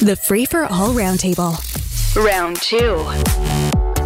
The Free for All Roundtable. Round two.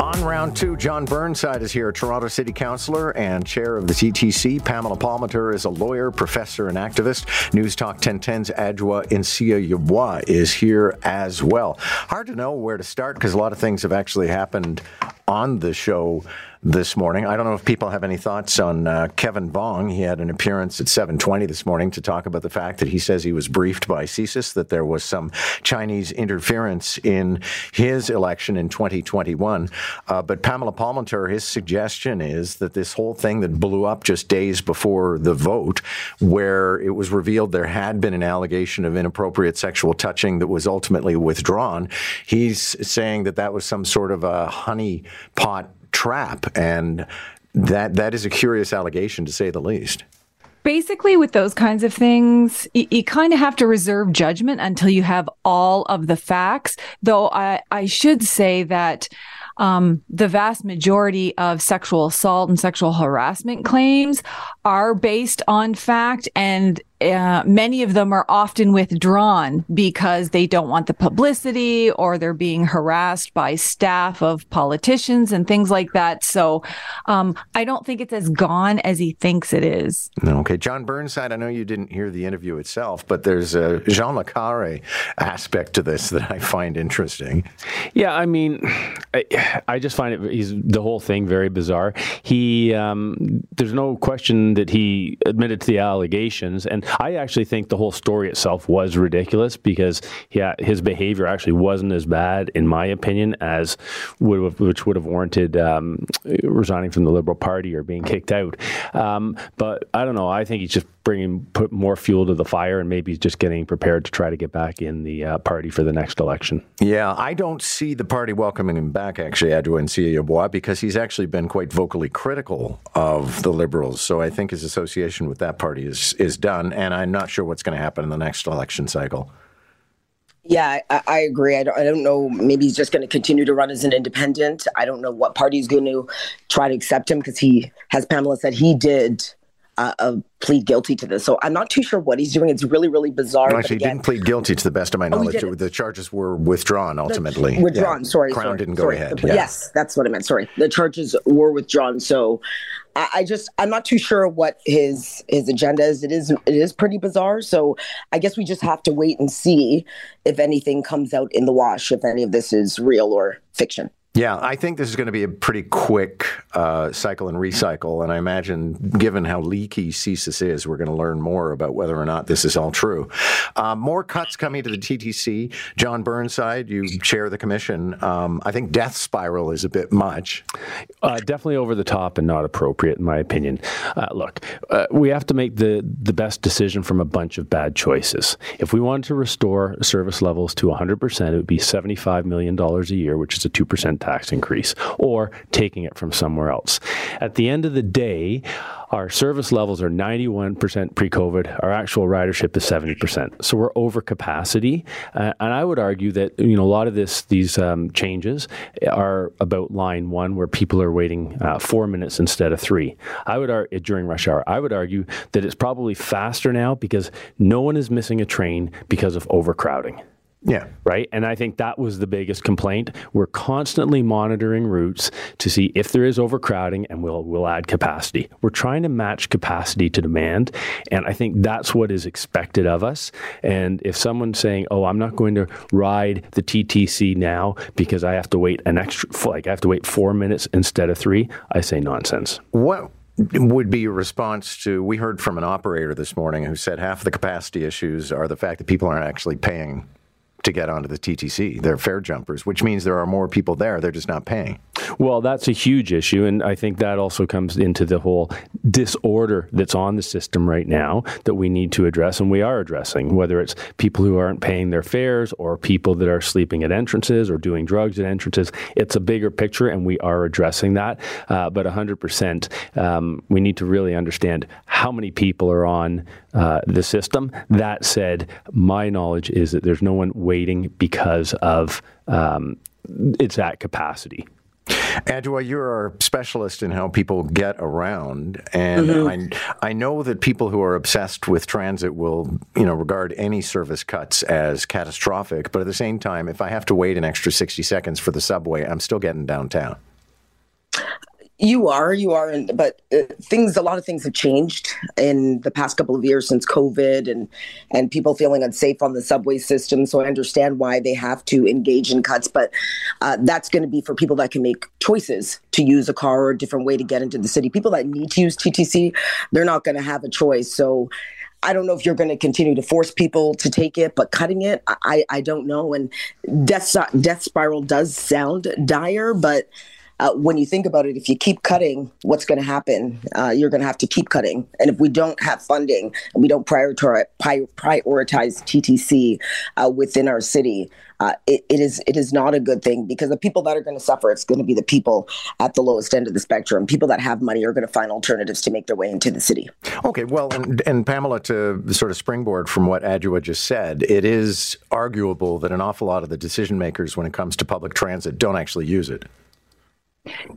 On round two, Jon Burnside is here, Toronto City Councillor and chair of the TTC. Pamela Palmater is a lawyer, professor, and activist. News Talk 1010's Adwoa Nsiah-Yeboah is here as well. Hard to know where to start because a lot of things have actually happened on the show this morning. I don't know if people have any thoughts on uh, Kevin Vuong. He had an appearance at 7:20 this morning to talk about the fact that he says he was briefed by CSIS that there was some Chinese interference in his election in 2021. Uh, but Pamela Palmater, his suggestion is that this whole thing that blew up just days before the vote, where it was revealed there had been an allegation of inappropriate sexual touching that was ultimately withdrawn, he's saying that that was some sort of a honey pot trap, and that that is a curious allegation to say the least. Basically, with those kinds of things, you, you kind of have to reserve judgment until you have all of the facts. Though I, I should say that um, the vast majority of sexual assault and sexual harassment claims are based on fact and uh, many of them are often withdrawn because they don't want the publicity or they're being harassed by staff of politicians and things like that. So um, I don't think it's as gone as he thinks it is. Okay. Jon Burnside, I know you didn't hear the interview itself, but there's a John le Carré aspect to this that I find interesting. Yeah, I mean, I, just find it, he's the whole thing very bizarre. He, um, there's no question that he admitted to the allegations. And I actually think the whole story itself was ridiculous because yeah, his behavior actually wasn't as bad, in my opinion, as would have, which would have warranted um, resigning from the Liberal Party or being kicked out. Um, but I don't know. I think he's just bringing put more fuel to the fire, and maybe just getting prepared to try to get back in the uh, party for the next election. Yeah, I don't see the party welcoming him back, actually, Adwoa Nsiah-Yeboah, because he's actually been quite vocally critical of the Liberals. So I think his association with that party is is done, and I'm not sure what's going to happen in the next election cycle. Yeah, I, I agree. I don't, I don't know. Maybe he's just going to continue to run as an independent. I don't know what party is going to try to accept him because he, as Pamela said, he did uh, uh, plead guilty to this. So I'm not too sure what he's doing. It's really, really bizarre. Well, actually, again, he didn't plead guilty to the best of my knowledge. Oh, the charges were withdrawn ultimately. The, withdrawn. Yeah. Sorry, Crown sorry, didn't sorry. go ahead. The, yeah. Yes, that's what I meant. Sorry, the charges were withdrawn. So I, I, just I'm not too sure what his his agenda is. It is it is pretty bizarre. So I guess we just have to wait and see if anything comes out in the wash, if any of this is real or fiction. Yeah, I think this is going to be a pretty quick uh, cycle and recycle. And I imagine, given how leaky CSIS is, we're going to learn more about whether or not this is all true. Uh, more cuts coming to the TTC. Jon Burnside, you chair the commission. Um, I think death spiral is a bit much. Uh, definitely over the top and not appropriate, in my opinion. Uh, look, uh, we have to make the, the best decision from a bunch of bad choices. If we wanted to restore service levels to 100%, it would be $75 million a year, which is a 2% tax increase or taking it from somewhere else. At the end of the day, our service levels are 91% pre COVID. Our actual ridership is 70%. So we're over capacity. Uh, and I would argue that, you know, a lot of this, these um, changes are about line one, where people are waiting uh, four minutes instead of three. I would during rush hour, I would argue that it's probably faster now because no one is missing a train because of overcrowding. Yeah. Right. And I think that was the biggest complaint. We're constantly monitoring routes to see if there is overcrowding and we'll we'll add capacity. We're trying to match capacity to demand. And I think that's what is expected of us. And if someone's saying, Oh, I'm not going to ride the TTC now because I have to wait an extra like I have to wait four minutes instead of three, I say nonsense. What would be your response to we heard from an operator this morning who said half of the capacity issues are the fact that people aren't actually paying to get onto the TTC. They're fare jumpers, which means there are more people there. They're just not paying. Well, that's a huge issue. And I think that also comes into the whole disorder that's on the system right now that we need to address and we are addressing, whether it's people who aren't paying their fares or people that are sleeping at entrances or doing drugs at entrances. It's a bigger picture and we are addressing that. Uh, but 100%, um, we need to really understand how many people are on uh, the system. That said, my knowledge is that there's no one waiting because of um, it's at capacity. Adwoa, you're a specialist in how people get around, and mm-hmm. I, I know that people who are obsessed with transit will, you know, regard any service cuts as catastrophic. But at the same time, if I have to wait an extra 60 seconds for the subway, I'm still getting downtown. You are, you are, but uh, things. A lot of things have changed in the past couple of years since COVID, and and people feeling unsafe on the subway system. So I understand why they have to engage in cuts, but uh, that's going to be for people that can make choices to use a car or a different way to get into the city. People that need to use TTC, they're not going to have a choice. So I don't know if you're going to continue to force people to take it, but cutting it, I, I don't know. And death death spiral does sound dire, but uh, when you think about it, if you keep cutting, what's going to happen? Uh, you're going to have to keep cutting. And if we don't have funding and we don't prioritize, prioritize TTC uh, within our city, uh, it, it is it is not a good thing because the people that are going to suffer, it's going to be the people at the lowest end of the spectrum. People that have money are going to find alternatives to make their way into the city. Okay, well, and, and Pamela, to sort of springboard from what Adwoa just said, it is arguable that an awful lot of the decision makers, when it comes to public transit, don't actually use it.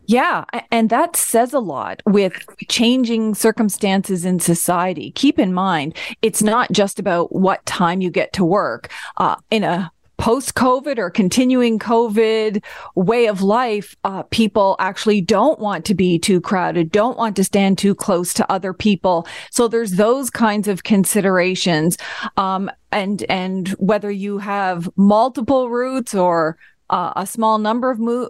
Yeah, and that says a lot with changing circumstances in society. Keep in mind, it's not just about what time you get to work. Uh, in a post COVID or continuing COVID way of life, uh, people actually don't want to be too crowded, don't want to stand too close to other people. So there's those kinds of considerations. Um, and, and whether you have multiple routes or a small number of mo-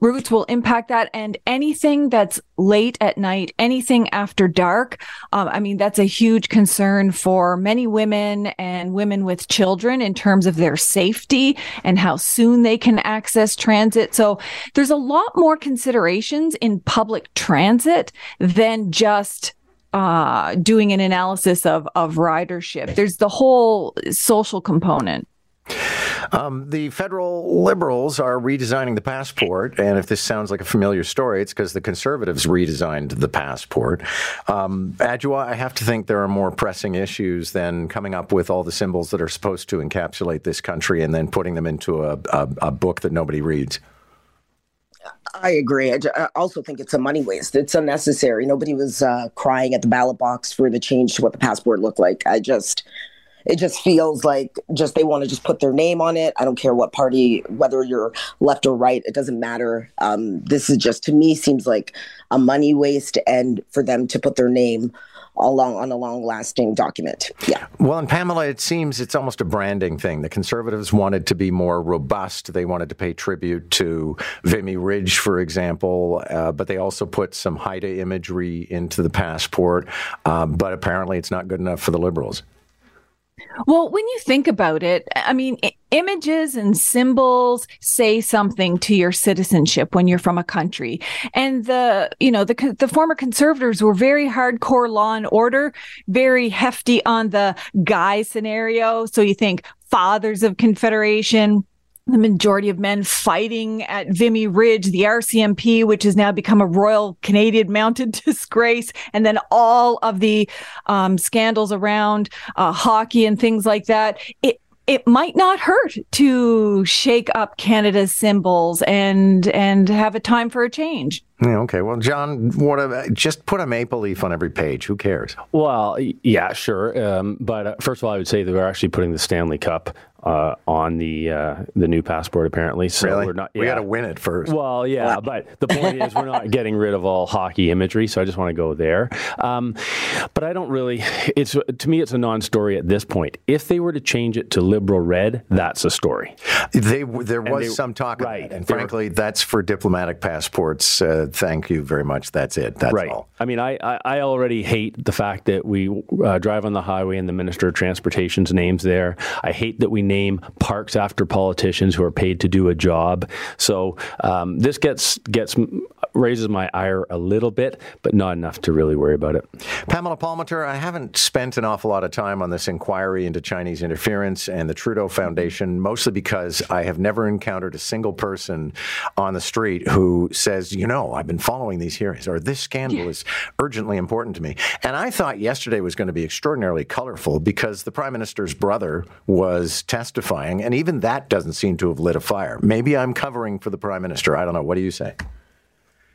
routes will impact that. And anything that's late at night, anything after dark, um, I mean, that's a huge concern for many women and women with children in terms of their safety and how soon they can access transit. So there's a lot more considerations in public transit than just uh, doing an analysis of, of ridership. There's the whole social component. Um, the federal liberals are redesigning the passport, and if this sounds like a familiar story, it's because the conservatives redesigned the passport. Um, Adwoa, I have to think there are more pressing issues than coming up with all the symbols that are supposed to encapsulate this country and then putting them into a, a, a book that nobody reads. I agree. I, also think it's a money waste. It's unnecessary. Nobody was uh, crying at the ballot box for the change to what the passport looked like. I just it just feels like just they want to just put their name on it. I don't care what party, whether you're left or right, it doesn't matter. Um, this is just to me seems like a money waste, and for them to put their name along on a long lasting document. Yeah. Well, and Pamela, it seems it's almost a branding thing. The conservatives wanted to be more robust. They wanted to pay tribute to Vimy Ridge, for example, uh, but they also put some Haida imagery into the passport. Uh, but apparently, it's not good enough for the liberals. Well, when you think about it, I mean, images and symbols say something to your citizenship when you're from a country. And the, you know, the the former conservatives were very hardcore law and order, very hefty on the guy scenario. So you think fathers of confederation, the majority of men fighting at Vimy Ridge, the RCMP, which has now become a Royal Canadian Mounted disgrace, and then all of the um, scandals around uh, hockey and things like that. It it might not hurt to shake up Canada's symbols and and have a time for a change. Yeah, okay. Well, Jon, what a, just put a maple leaf on every page. Who cares? Well, yeah, sure. Um, but uh, first of all, I would say that we're actually putting the Stanley Cup uh, on the uh, the new passport apparently. So really? we're not. Yeah. We got to win it first. Well, yeah, but the point is we're not getting rid of all hockey imagery. So I just want to go there. Um, but I don't really. It's to me, it's a non-story at this point. If they were to change it to liberal red, that's a story. They there was they, some talk right, and frankly, were, that's for diplomatic passports. Uh, thank you very much. That's it. That's right. all. I mean, I, I, I already hate the fact that we uh, drive on the highway and the Minister of Transportation's name's there. I hate that we name parks after politicians who are paid to do a job. So um, this gets gets raises my ire a little bit, but not enough to really worry about it. Pamela Palmater, I haven't spent an awful lot of time on this inquiry into Chinese interference and the Trudeau Foundation, mostly because I have never encountered a single person on the street who says, you know, I've been following these hearings or this scandal is urgently important to me. And I thought yesterday was going to be extraordinarily colorful because the Prime Minister's brother was testifying, and even that doesn't seem to have lit a fire. Maybe I'm covering for the Prime Minister. I don't know. What do you say?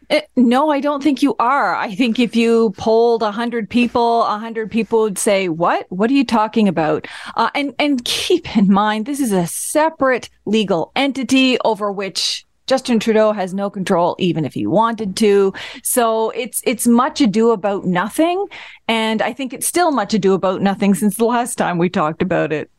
Uh, no, I don't think you are. I think if you polled a hundred people, a hundred people would say, "What? What are you talking about?" Uh, and and keep in mind, this is a separate legal entity over which Justin Trudeau has no control, even if he wanted to. So it's it's much ado about nothing, and I think it's still much ado about nothing since the last time we talked about it.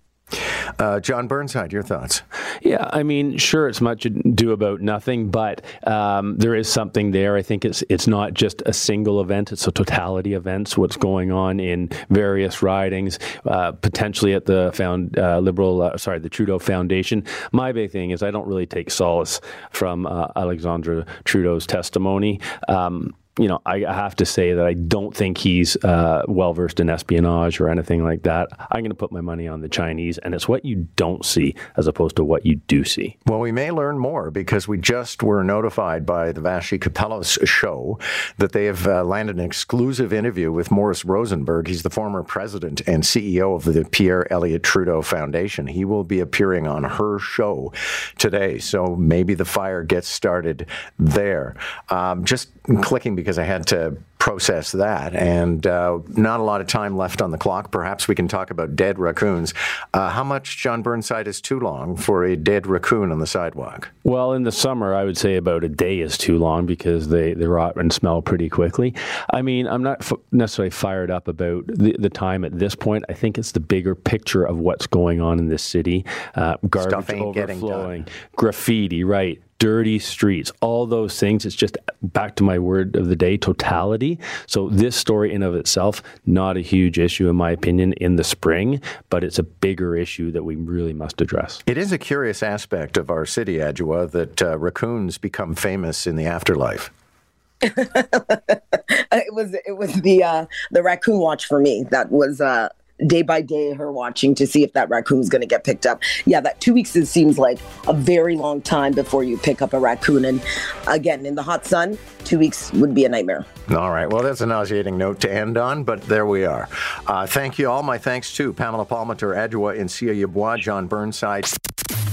Uh, Jon Burnside, your thoughts? Yeah, I mean, sure, it's much ado about nothing, but um, there is something there. I think it's it's not just a single event; it's a totality of events. What's going on in various ridings, uh, potentially at the found uh, Liberal, uh, sorry, the Trudeau Foundation. My big thing is I don't really take solace from uh, Alexandre Trudeau's testimony. Um, you know, I have to say that I don't think he's uh, well versed in espionage or anything like that. I'm going to put my money on the Chinese, and it's what you don't see as opposed to what you do see. Well, we may learn more because we just were notified by the Vassy Kapelos show that they have uh, landed an exclusive interview with Morris Rosenberg. He's the former president and CEO of the Pierre Elliott Trudeau Foundation. He will be appearing on her show today, so maybe the fire gets started there. Um, just clicking because I had to process that, and uh, not a lot of time left on the clock. Perhaps we can talk about dead raccoons. Uh, how much, Jon Burnside, is too long for a dead raccoon on the sidewalk? Well, in the summer, I would say about a day is too long because they, they rot and smell pretty quickly. I mean, I'm not f- necessarily fired up about the, the time at this point. I think it's the bigger picture of what's going on in this city. Uh, garbage overflowing, graffiti, right? dirty streets, all those things. It's just back to my word of the day, totality. So this story in of itself, not a huge issue in my opinion in the spring, but it's a bigger issue that we really must address. It is a curious aspect of our city, Adwoa, that uh, raccoons become famous in the afterlife. it was it was the uh, the raccoon watch for me. That was uh, day by day her watching to see if that raccoon's going to get picked up. Yeah, that two weeks it seems like a very long time before you pick up a raccoon. And again, in the hot sun, two weeks would be a nightmare. All right. Well, that's a nauseating note to end on, but there we are. Uh, thank you all. My thanks to Pamela Palmater, Adwoa Nsiah-Yeboah, Jon Burnside.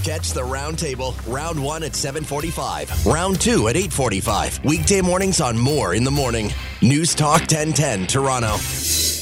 Catch the roundtable, round one at 745, round two at 845. Weekday mornings on Moore in the Morning. News Talk 1010, Toronto.